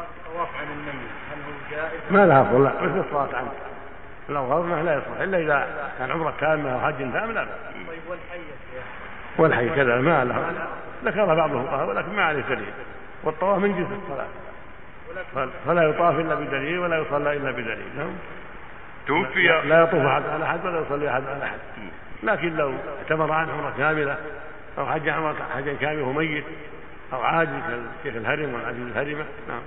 الطواف عن الميت هل هو جائز؟ ما لها أصل لا مثل الصلاة عنه لو غرمه لا يصلح إلا إذا كان عمرك كامل أو حج تام لا بأس. طيب والحي؟ يا شيخ والحي كذا ما له. ذكرها بعض الفقهاء ولكن ما عليه دليل. والطواف من جنس الصلاة. فلا يطاف إلا بدليل ولا يصلى إلا بدليل. نعم. توفي لا يطوف أحد على أحد ولا يصلي أحد على أحد. لكن لو اعتمر عن عمرة كاملة أو حج عمرة حجا كامل وهو ميت أو عاجز كالشيخ الهرم والعجوز الهرمة. نعم.